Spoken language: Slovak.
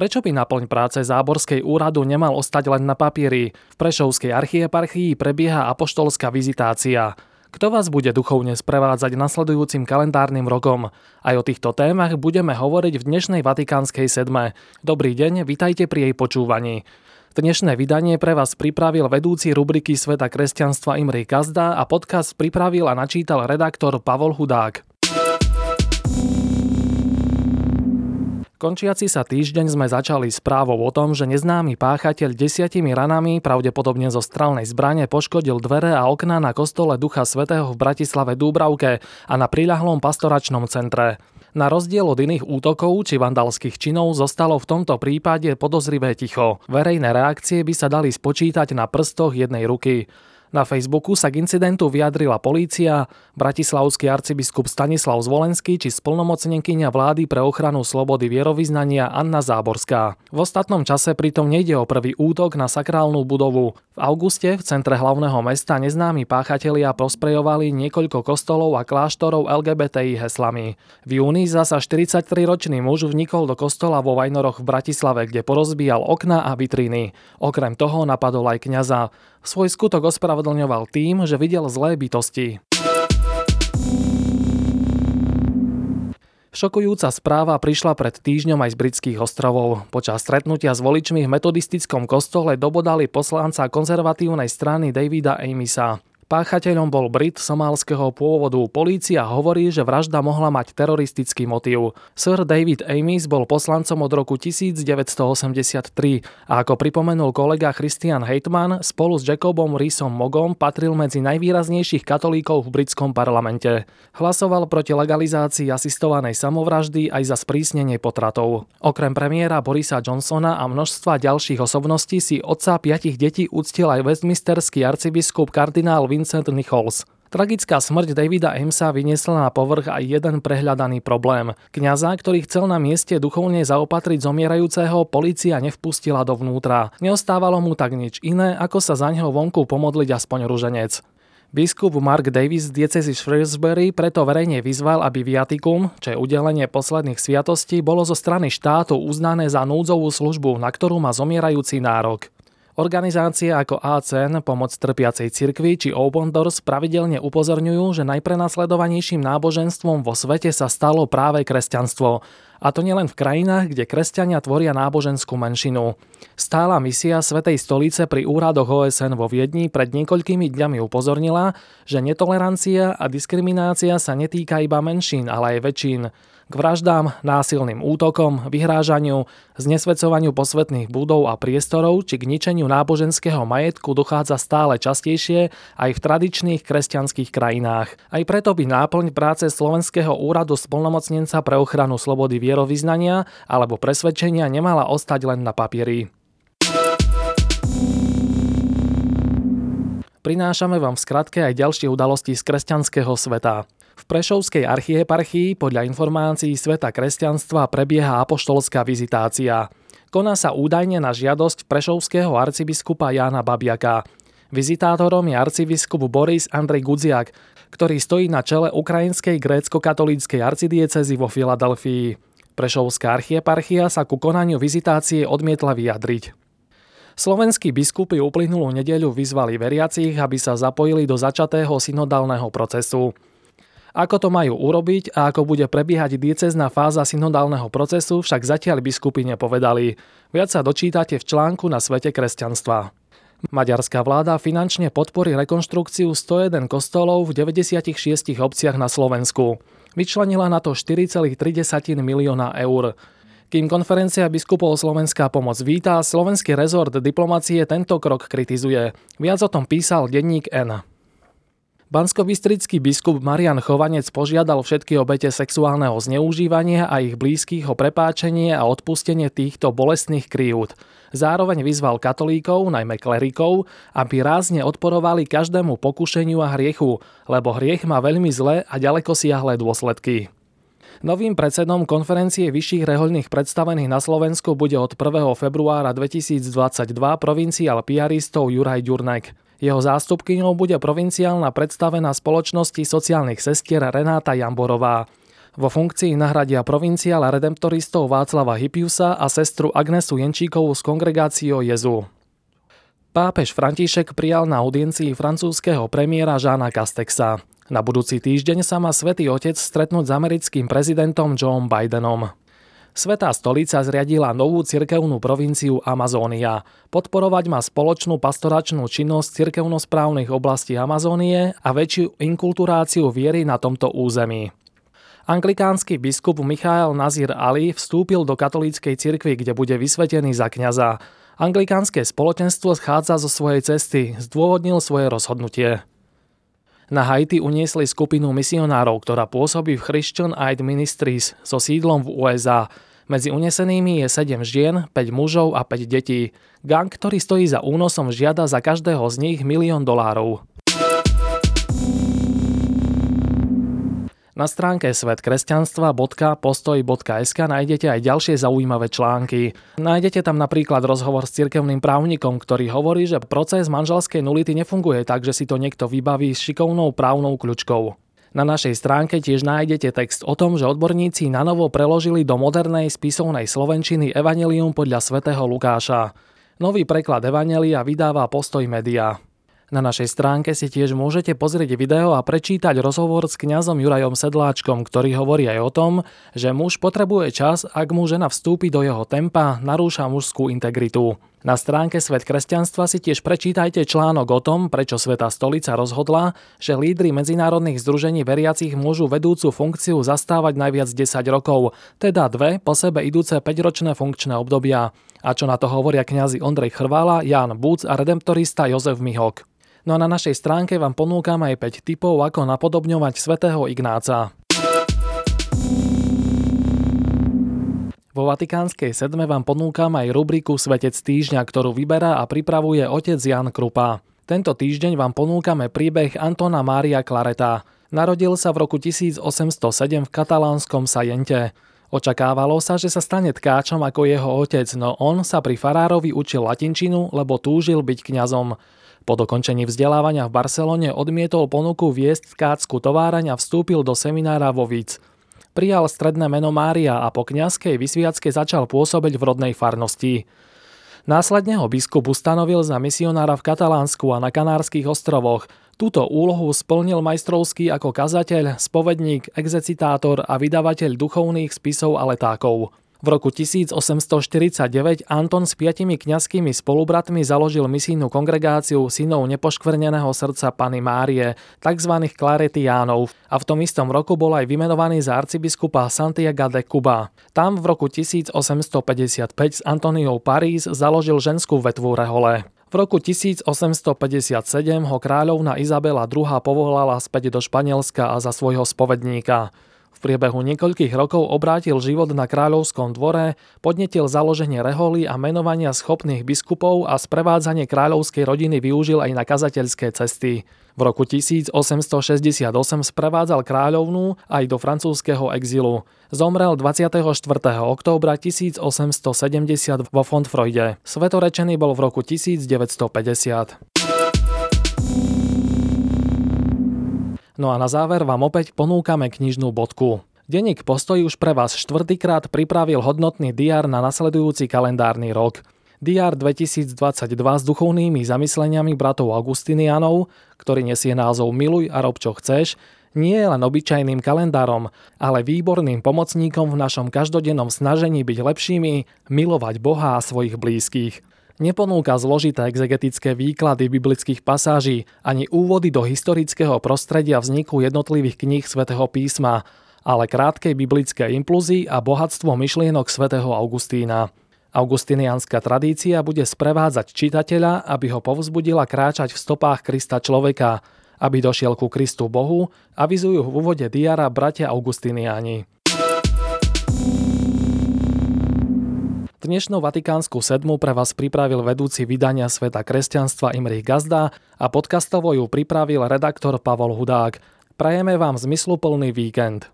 Prečo by naplň práce záborskej úradu nemal ostať len na papieri? V Prešovskej archieparchii prebieha apoštolská vizitácia. Kto vás bude duchovne sprevádzať nasledujúcim kalendárnym rokom? Aj o týchto témach budeme hovoriť v dnešnej Vatikánskej sedme. Dobrý deň, vitajte pri jej počúvaní. Dnešné vydanie pre vás pripravil vedúci rubriky Sveta kresťanstva Imri Kazda a podcast pripravil a načítal redaktor Pavol Hudák. Končiaci sa týždeň sme začali správou o tom, že neznámy páchateľ desiatimi ranami, pravdepodobne zo strelnej zbrane, poškodil dvere a okná na kostole Ducha Svetého v Bratislave Dúbravke a na priľahlom pastoračnom centre. Na rozdiel od iných útokov či vandalských činov zostalo v tomto prípade podozrivé ticho. Verejné reakcie by sa dali spočítať na prstoch jednej ruky. Na Facebooku sa k incidentu vyjadrila polícia, bratislavský arcibiskup Stanislav Zvolenský či splnomocnenkyňa vlády pre ochranu slobody vierovýznania Anna Záborská. V ostatnom čase pritom nejde o prvý útok na sakrálnu budovu. V auguste v centre hlavného mesta neznámi páchatelia posprejovali niekoľko kostolov a kláštorov LGBTI heslami. V júni zasa 43-ročný muž vnikol do kostola vo Vajnoroch v Bratislave, kde porozbíjal okna a vitriny. Okrem toho napadol aj kňaza. Svoj skutok ospravedlňoval tým, že videl zlé bytosti. Šokujúca správa prišla pred týždňom aj z britských ostrovov. Počas stretnutia s voličmi v metodistickom kostole dobodali poslanca konzervatívnej strany Davida Amisa. Páchateľom bol Brit somálskeho pôvodu. Polícia hovorí, že vražda mohla mať teroristický motív. Sir David Amis bol poslancom od roku 1983 a ako pripomenul kolega Christian Heitman, spolu s Jacobom Risom Mogom patril medzi najvýraznejších katolíkov v britskom parlamente. Hlasoval proti legalizácii asistovanej samovraždy aj za sprísnenie potratov. Okrem premiéra Borisa Johnsona a množstva ďalších osobností si otca piatich detí uctil aj westminsterský arcibiskup kardinál Vin Vincent Nichols. Tragická smrť Davida Emsa vyniesla na povrch aj jeden prehľadaný problém. Kňaza, ktorý chcel na mieste duchovne zaopatriť zomierajúceho, policia nevpustila dovnútra. Neostávalo mu tak nič iné, ako sa za neho vonku pomodliť aspoň ruženec. Biskup Mark Davis z diecezy Shrewsbury preto verejne vyzval, aby viatikum, čo je udelenie posledných sviatostí, bolo zo strany štátu uznané za núdzovú službu, na ktorú má zomierajúci nárok. Organizácie ako ACN, Pomoc trpiacej cirkvi či Open Doors pravidelne upozorňujú, že najprenasledovanejším náboženstvom vo svete sa stalo práve kresťanstvo. A to nielen v krajinách, kde kresťania tvoria náboženskú menšinu. Stála misia Svetej stolice pri úradoch OSN vo Viedni pred niekoľkými dňami upozornila, že netolerancia a diskriminácia sa netýka iba menšín, ale aj väčšín k vraždám, násilným útokom, vyhrážaniu, znesvedcovaniu posvetných budov a priestorov či k ničeniu náboženského majetku dochádza stále častejšie aj v tradičných kresťanských krajinách. Aj preto by náplň práce Slovenského úradu splnomocnenca pre ochranu slobody vierovýznania alebo presvedčenia nemala ostať len na papieri. Prinášame vám v skratke aj ďalšie udalosti z kresťanského sveta. V Prešovskej archieparchii podľa informácií Sveta kresťanstva prebieha apoštolská vizitácia. Koná sa údajne na žiadosť prešovského arcibiskupa Jána Babiaka. Vizitátorom je arcibiskup Boris Andrej Gudziak, ktorý stojí na čele ukrajinskej grécko-katolíckej arcidiecezy vo Filadelfii. Prešovská archieparchia sa ku konaniu vizitácie odmietla vyjadriť. Slovenskí biskupy uplynulú nedeľu vyzvali veriacich, aby sa zapojili do začatého synodálneho procesu. Ako to majú urobiť a ako bude prebiehať diecezná fáza synodálneho procesu, však zatiaľ biskupy nepovedali. Viac sa dočítate v článku na Svete kresťanstva. Maďarská vláda finančne podporí rekonštrukciu 101 kostolov v 96 obciach na Slovensku. Vyčlenila na to 4,3 milióna eur. Kým konferencia biskupov Slovenská pomoc víta, slovenský rezort diplomacie tento krok kritizuje. Viac o tom písal denník N. Banskobystrický biskup Marian Chovanec požiadal všetky obete sexuálneho zneužívania a ich blízkych o prepáčenie a odpustenie týchto bolestných kryút. Zároveň vyzval katolíkov, najmä klerikov, aby rázne odporovali každému pokušeniu a hriechu, lebo hriech má veľmi zlé a ďaleko siahle dôsledky. Novým predsedom konferencie vyšších rehoľných predstavených na Slovensku bude od 1. februára 2022 provinciál piaristov Juraj Ďurnek. Jeho zástupkyňou bude provinciálna predstavená spoločnosti sociálnych sestier Renáta Jamborová. Vo funkcii nahradia provinciála redemptoristov Václava Hypiusa a sestru Agnesu Jenčíkovú z kongregáciou Jezu. Pápež František prijal na audiencii francúzského premiéra Žána Castexa. Na budúci týždeň sa má svätý Otec stretnúť s americkým prezidentom Joe Bidenom. Svetá stolica zriadila novú cirkevnú provinciu Amazónia. Podporovať má spoločnú pastoračnú činnosť cirkevnosprávnych oblastí Amazónie a väčšiu inkulturáciu viery na tomto území. Anglikánsky biskup Michael Nazir Ali vstúpil do katolíckej cirkvi, kde bude vysvetený za kňaza. Anglikánske spoločenstvo schádza zo svojej cesty, zdôvodnil svoje rozhodnutie. Na Haiti uniesli skupinu misionárov, ktorá pôsobí v Christian Aid Ministries so sídlom v USA. Medzi unesenými je 7 žien, 5 mužov a 5 detí. Gang, ktorý stojí za únosom, žiada za každého z nich milión dolárov. Na stránke svetkresťanstva.postoj.sk nájdete aj ďalšie zaujímavé články. Nájdete tam napríklad rozhovor s cirkevným právnikom, ktorý hovorí, že proces manželskej nulity nefunguje tak, že si to niekto vybaví s šikovnou právnou kľučkou. Na našej stránke tiež nájdete text o tom, že odborníci na novo preložili do modernej spisovnej slovenčiny Evangelium podľa svätého Lukáša. Nový preklad Evangelia vydáva Postoj Media. Na našej stránke si tiež môžete pozrieť video a prečítať rozhovor s kňazom Jurajom Sedláčkom, ktorý hovorí aj o tom, že muž potrebuje čas, ak mu žena vstúpi do jeho tempa, narúša mužskú integritu. Na stránke Svet kresťanstva si tiež prečítajte článok o tom, prečo Sveta stolica rozhodla, že lídry medzinárodných združení veriacich môžu vedúcu funkciu zastávať najviac 10 rokov, teda dve po sebe idúce 5-ročné funkčné obdobia. A čo na to hovoria kňazi Ondrej Chrvála, Jan Buc a redemptorista Jozef Mihok. No a na našej stránke vám ponúkam aj 5 tipov, ako napodobňovať svätého Ignáca. Vo Vatikánskej sedme vám ponúkam aj rubriku Svetec týždňa, ktorú vyberá a pripravuje otec Jan Krupa. Tento týždeň vám ponúkame príbeh Antona Mária Clareta. Narodil sa v roku 1807 v katalánskom Sajente. Očakávalo sa, že sa stane tkáčom ako jeho otec, no on sa pri farárovi učil latinčinu, lebo túžil byť kňazom. Po dokončení vzdelávania v Barcelone odmietol ponuku viesť tkácku továraň a vstúpil do seminára vo Víc. Prijal stredné meno Mária a po kňazskej vysviacke začal pôsobiť v rodnej farnosti. Následne ho biskup ustanovil za misionára v Katalánsku a na Kanárskych ostrovoch. Túto úlohu splnil majstrovský ako kazateľ, spovedník, execitátor a vydavateľ duchovných spisov a letákov. V roku 1849 Anton s piatimi kňazskými spolubratmi založil misijnú kongregáciu synov nepoškvrneného srdca Pany Márie, tzv. klaretiánov a v tom istom roku bol aj vymenovaný za arcibiskupa Santiago de Cuba. Tam v roku 1855 s Antoniou París založil ženskú vetvu Rehole. V roku 1857 ho kráľovna Izabela II povolala späť do Španielska a za svojho spovedníka. Priebehu niekoľkých rokov obrátil život na kráľovskom dvore, podnetil založenie reholy a menovania schopných biskupov a sprevádzanie kráľovskej rodiny využil aj na kazateľské cesty. V roku 1868 sprevádzal kráľovnú aj do francúzského exilu. Zomrel 24. októbra 1870 vo Fontfreude. Svetorečený bol v roku 1950. No a na záver vám opäť ponúkame knižnú bodku. Denník Postoj už pre vás štvrtýkrát pripravil hodnotný diár na nasledujúci kalendárny rok. Diár 2022 s duchovnými zamysleniami bratov Augustinianov, ktorý nesie názov Miluj a rob čo chceš, nie je len obyčajným kalendárom, ale výborným pomocníkom v našom každodennom snažení byť lepšími, milovať Boha a svojich blízkych neponúka zložité exegetické výklady biblických pasáží ani úvody do historického prostredia vzniku jednotlivých kníh svätého písma, ale krátke biblické impulzy a bohatstvo myšlienok svätého Augustína. Augustinianská tradícia bude sprevádzať čitateľa, aby ho povzbudila kráčať v stopách Krista človeka, aby došiel ku Kristu Bohu, avizujú v úvode diara bratia Augustiniani. Dnešnú Vatikánsku sedmu pre vás pripravil vedúci vydania Sveta kresťanstva Imrich Gazda a podcastovo ju pripravil redaktor Pavol Hudák. Prajeme vám zmysluplný víkend.